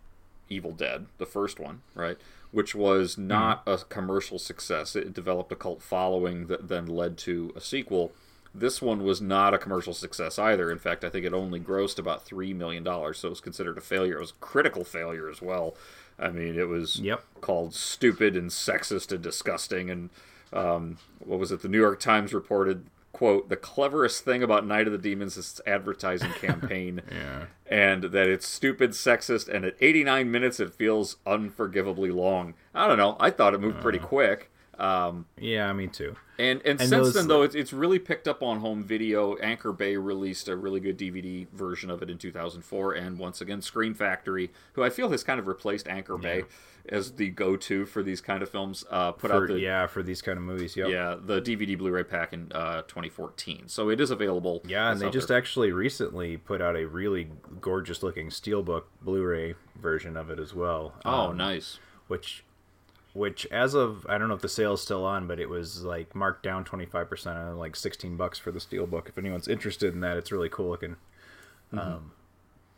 Evil Dead, the first one, right, which was not a commercial success. It developed a cult following that then led to a sequel. This one was not a commercial success either. In fact, I think it only grossed about three million dollars, so it was considered a failure. It was a critical failure as well. I mean, it was Yep. called stupid and sexist and disgusting. And um, what was it? The New York Times reported, "quote The cleverest thing about Night of the Demons is its advertising campaign, Yeah. and that it's stupid, sexist, and at 89 minutes it feels unforgivably long." I don't know. I thought it moved pretty quick. Um, Yeah, me too. and and, And since those- then, though, it's, it's really picked up on home video. Anchor Bay released a really good DVD version of it in 2004, and once again, Scream Factory, who I feel has kind of replaced Anchor Bay as the go-to for these kind of films, uh, put For, out the yeah, for these kind of movies. Yep. yeah the DVD Blu-ray pack in uh, 2014. So it is available. Yeah, and they just there. actually recently put out a really gorgeous looking steelbook Blu-ray version of it as well. oh um, nice. Which, which as of I don't know if the sale's still on, but it was like marked down twenty five percent on like sixteen bucks for the steel book. If anyone's interested in that, it's really cool looking. Um,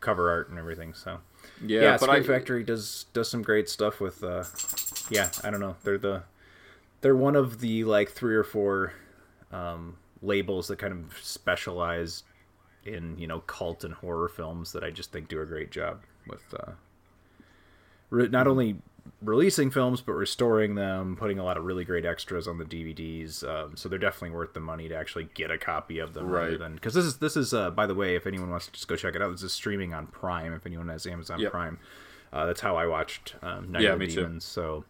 cover art and everything. So Mm-hmm. Yeah, yeah, I, Factory does does some great stuff with. Uh, yeah, I don't know. They're the they're one of the like three or four um, labels that kind of specialize in you know cult and horror films that I just think do a great job with uh, not only releasing films but restoring them, putting a lot of really great extras on the DVDs. Um, so they're definitely worth the money to actually get a copy of them, Right. because this is this is uh, by the way, if anyone wants to just go check it out, this is streaming on Prime. If anyone has Amazon Yep. Prime, uh, that's how I watched um, Night Yeah, of the me too. So.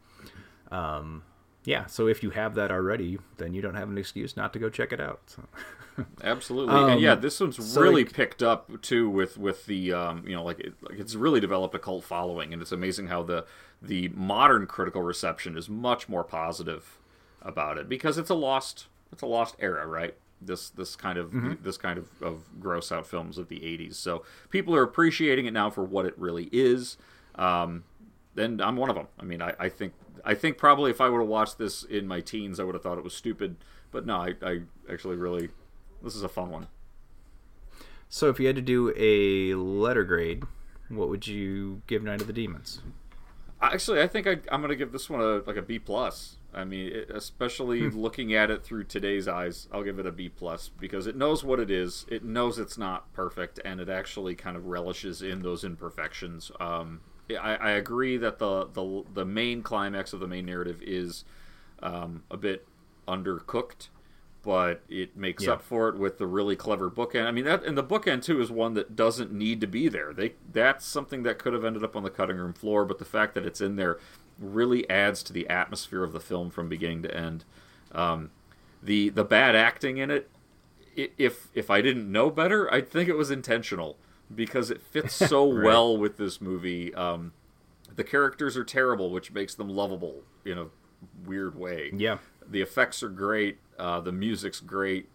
Um, yeah, so if you have that already, then you don't have an excuse not to go check it out. So. Absolutely, and yeah, Um, this one's so, really like- picked up too with with the um, you know like, it, like it's really developed a cult following, and it's amazing how the the modern critical reception is much more positive about it because it's a lost it's a lost era, right? This this kind of Mm-hmm. this kind of, of gross out films of the '80s. So people are appreciating it now for what it really is. Um, and I'm one of them. I mean, I, I think I think probably if I would have watched this in my teens, I would have thought it was stupid. But no, I, I actually really this is a fun one. So if you had to do a letter grade, what would you give Night of the Demons? Actually, I think I, I'm going to give this one a like a B plus. I mean, it, especially looking at it through today's eyes, I'll give it a B plus because it knows what it is. It knows it's not perfect, and it actually kind of relishes in those imperfections. Um, I, I agree that the, the the main climax of the main narrative is um, a bit undercooked, but it makes Yeah. up for it with the really clever bookend. I mean, that and the bookend too is one that doesn't need to be there. They that's something that could have ended up on the cutting room floor, but the fact that it's in there really adds to the atmosphere of the film from beginning to end. Um, the the bad acting in it, if if I didn't know better, I'd think it was intentional because it fits so well with this movie. Um, the characters are terrible, which makes them lovable in a weird way. Yeah. The effects are great. Uh, the music's great.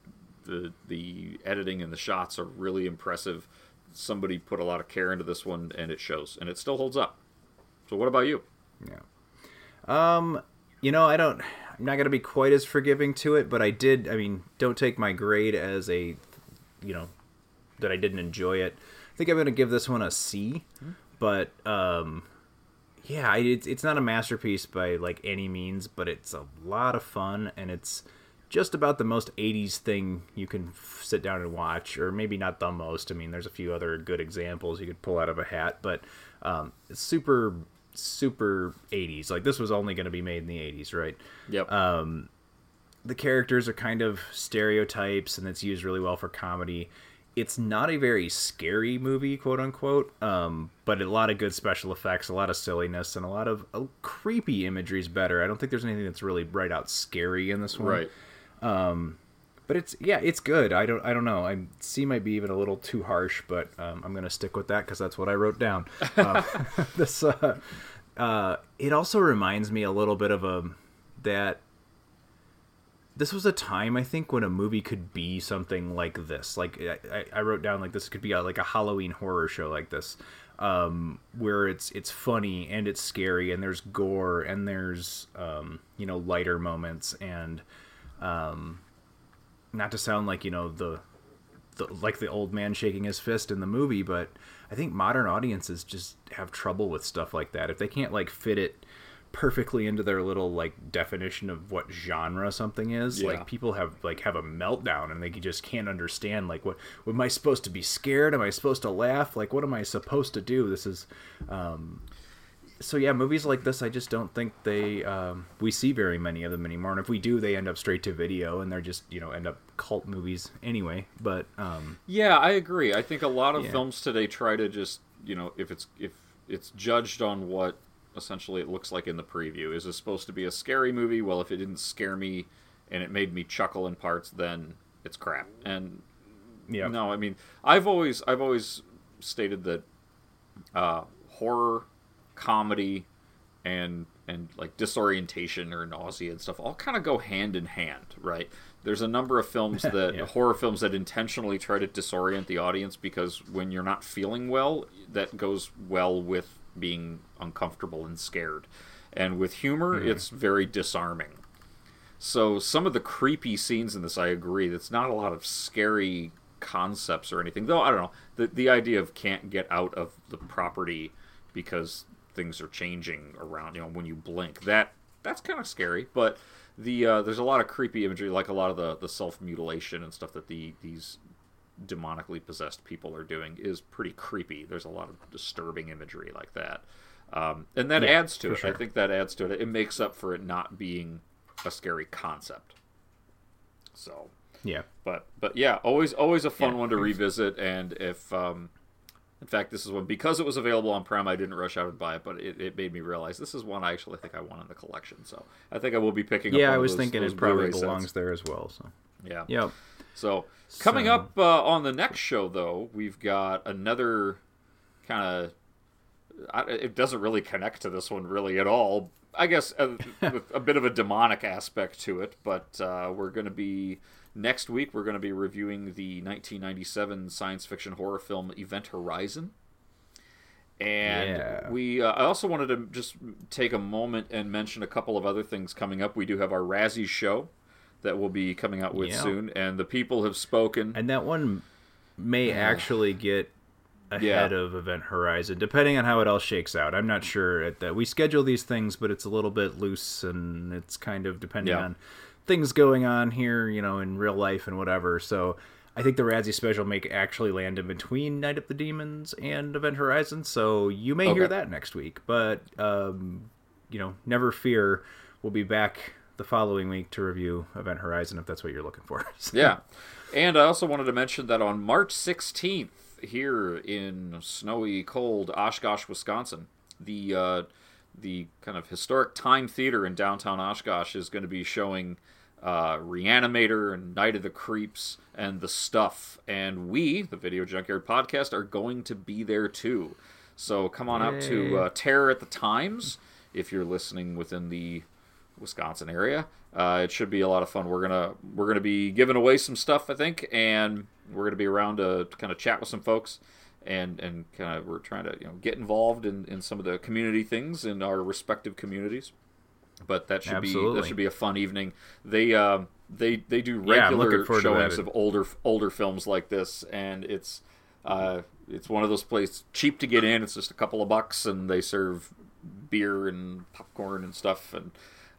The the editing and the shots are really impressive. Somebody put a lot of care into this one, and it shows, and it still holds up. So, what about you? Yeah. Um, you know, I don't. I'm not gonna be quite as forgiving to it, but I did. I mean, don't take my grade as a you know that I didn't enjoy it. I think I'm gonna give this one a C, but um, yeah, it's it's not a masterpiece by like any means, but it's a lot of fun and it's just about the most 80s thing you can f- sit down and watch or maybe not the most. I mean there's a few other good examples you could pull out of a hat but um, it's super super 80s like this was only going to be made in the 80s right? Yep. um, the characters are kind of stereotypes and it's used really well for comedy. It's not a very scary movie quote unquote um, but a lot of good special effects a lot of silliness and a lot of uh, creepy imagery is better. I don't think there's anything that's really right out scary in this one. Right. Um, but it's yeah, it's good. I don't I don't know. I C might be even a little too harsh, but um, I'm gonna stick with that because that's what I wrote down. Uh, this uh, uh, it also reminds me a little bit of a that this was a time I think when a movie could be something like this. Like I, I- I wrote down like this could be a, like a Halloween horror show like this, um, where it's it's funny and it's scary and there's gore and there's um, you know lighter moments and um, not to sound like you know the, the like the old man shaking his fist in the movie, but I think modern audiences just have trouble with stuff like that. If they can't like fit it perfectly into their little like definition of what genre something is Yeah. like people have like have a meltdown and they just can't understand like what, what am i supposed to be scared? Am i supposed to laugh? Like what am i supposed to do? This is um so yeah movies like this i just don't think they um we see very many of them anymore and if we do they end up straight to video and they're just you know end up cult movies anyway but um Yeah, I agree. I think a lot of Yeah. films today try to just, you know, if it's if it's judged on what essentially it looks like in the preview. Is it supposed to be a scary movie? Well, if it didn't scare me and it made me chuckle in parts, then it's crap. And yeah no, I mean, I've always I've always stated that uh, horror, comedy, and and like disorientation or nausea and stuff all kind of go hand in hand, right? There's a number of films that Yeah. horror films that intentionally try to disorient the audience because when you're not feeling well, that goes well with being uncomfortable and scared. And with humor, hmm. it's very disarming. So some of the creepy scenes in this, I agree. That's not a lot of scary concepts or anything. Though I don't know the the idea of can't get out of the property because things are changing around. You know, when you blink, that that's kind of scary. But the uh, there's a lot of creepy imagery, like a lot of the the self mutilation and stuff that the these demonically possessed people are doing is pretty creepy. There's a lot of disturbing imagery like that. Um, and that Yeah, adds to it. I think that adds to it. It makes up for it not being a scary concept. So, yeah but but yeah, always always a fun Yeah, one to revisit. And if um, in fact this is one because it was available on Prime. I didn't rush out and buy it, but it, it made me realize this is one I actually think I want in the collection. So I think I will be picking. up yeah one i was those- thinking those it probably Blu-ray sets. belongs there as well so Yeah. yep So coming So- up uh, on the next show, though, we've got another kind of. It doesn't really connect to this one really at all. I guess uh, with a bit of a demonic aspect to it, but uh, we're going to be next week. We're going to be reviewing the 1997 science fiction horror film Event Horizon. And Yeah. we, uh, I also wanted to just take a moment and mention a couple of other things coming up. We do have our Razzie show that will be coming out with Yeah. soon, and the people have spoken. and that one may actually get Yeah. ahead of Event Horizon, depending on how it all shakes out. I'm not sure at that. We schedule these things, but it's a little bit loose, and it's kind of depending Yeah. on things going on here, you know, in real life and whatever. So I think the Razzie special may actually land in between Night of the Demons and Event Horizon. So you may hear that next week, but um, you know, never fear. We'll be back the following week to review Event Horizon if that's what you're looking for. So- Yeah. And I also wanted to mention that on March 16th, here in snowy, cold Oshkosh, Wisconsin, the uh, the kind of historic Time Theater in downtown Oshkosh is going to be showing uh, Reanimator and Night of the Creeps and the stuff. And we, the Video Junkyard Podcast, are going to be there too. So come on out to Yay. uh, Terror at the Times if you're listening within the Wisconsin area. Uh, it should be a lot of fun. We're gonna we're gonna be giving away some stuff, I think, and we're gonna be around to kind of chat with some folks, and and kind of we're trying to you know get involved in, in some of the community things in our respective communities. But that should be that should be a fun evening. They uh, they they do Yeah, regular that. showings of older older films like this, and it's uh, it's one of those places cheap to get in. It's just a couple of bucks, and they serve beer and popcorn and stuff. And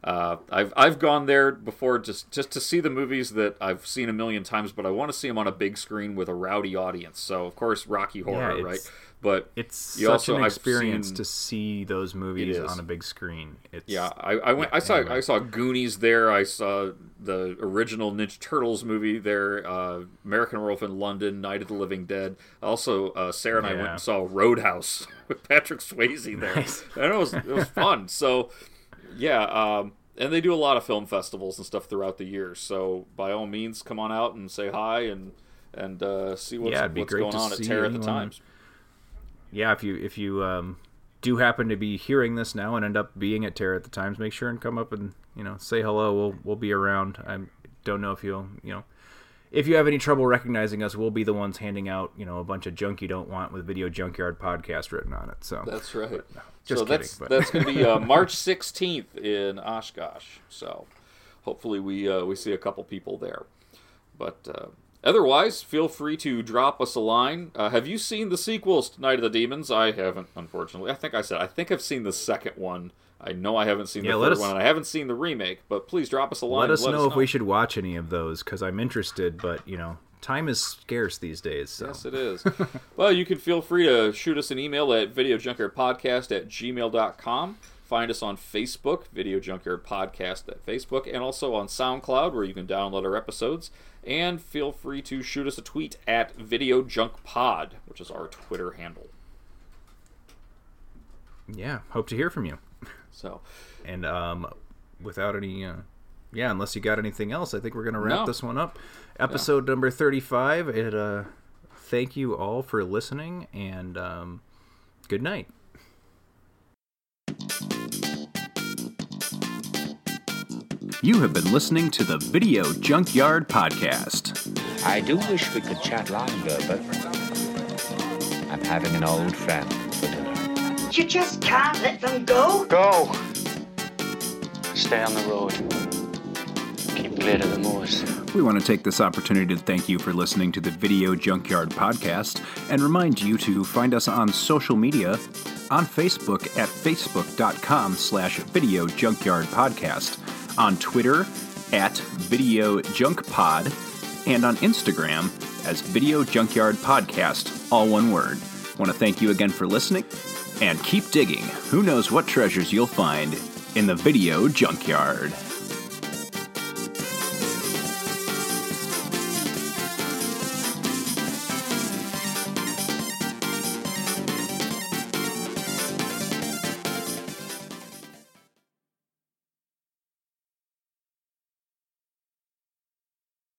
uh, I've I've gone there before just just to see the movies that I've seen a million times, but I want to see them on a big screen with a rowdy audience. So of course, Rocky Horror, it's- right? But It's such also- an experience seen- to see those movies on a big screen. It's Yeah, I, I went. yeah, I saw. anyway. I saw Goonies there. I saw the original Ninja Turtles movie there. Uh, American Werewolf in London, Night of the Living Dead. Also, uh, Sarah and I went and saw Roadhouse with Patrick Swayze there, Nice. and it was it was fun. So, yeah, um, and they do a lot of film festivals and stuff throughout the year. So, by all means, come on out and say hi and and uh, see what's, Yeah, what's going on at Terror at the Times. yeah, if you if you um, do happen to be hearing this now and end up being at Terror at the Times, make sure and come up and you know say hello. We'll we'll be around. I don't know if you'll you know if you have any trouble recognizing us, we'll be the ones handing out you know a bunch of junk you don't want with Video Junkyard podcast written on it. So That's right. just so kidding, that's but- that's going to be uh, March 16th in Oshkosh. So hopefully we uh, we see a couple people there. But uh, otherwise, feel free to drop us a line. Uh, have you seen the sequels to Night of the Demons? I haven't, unfortunately. I think I said I think I've seen the second one. I know I haven't seen Yeah, the let third us- one, and I haven't seen the remake. But please drop us a line. let us and know if we should watch any of those because I'm interested. But you know, time is scarce these days. So. Yes, it is. well, you can feel free to shoot us an email at videojunkyardpodcast at gmail.com. Find us on Facebook, Video Junkyard Podcast at Facebook, and also on SoundCloud, where you can download our episodes. And feel free to shoot us a tweet at VideoJunkPod, which is our Twitter handle. yeah, hope to hear from you. So, And um, without any, uh, yeah, unless you got anything else, I think we're gonna wrap No. this one up. Episode number thirty-five. It. Uh, thank you all for listening, and um, good night. You have been listening to the Video Junkyard Podcast. I do wish we could chat longer, but I'm having an old friend for dinner. You just can't let them go. Go! Stay on the road. Keep clear of the moors. We want to take this opportunity to thank you for listening to the Video Junkyard Podcast and remind you to find us on social media on Facebook at facebook.com slash video junkyard podcast, on Twitter at video junk pod, and on Instagram as Video Junkyard Podcast, all one word. Want to thank you again for listening and keep digging. Who knows what treasures you'll find in the Video Junkyard.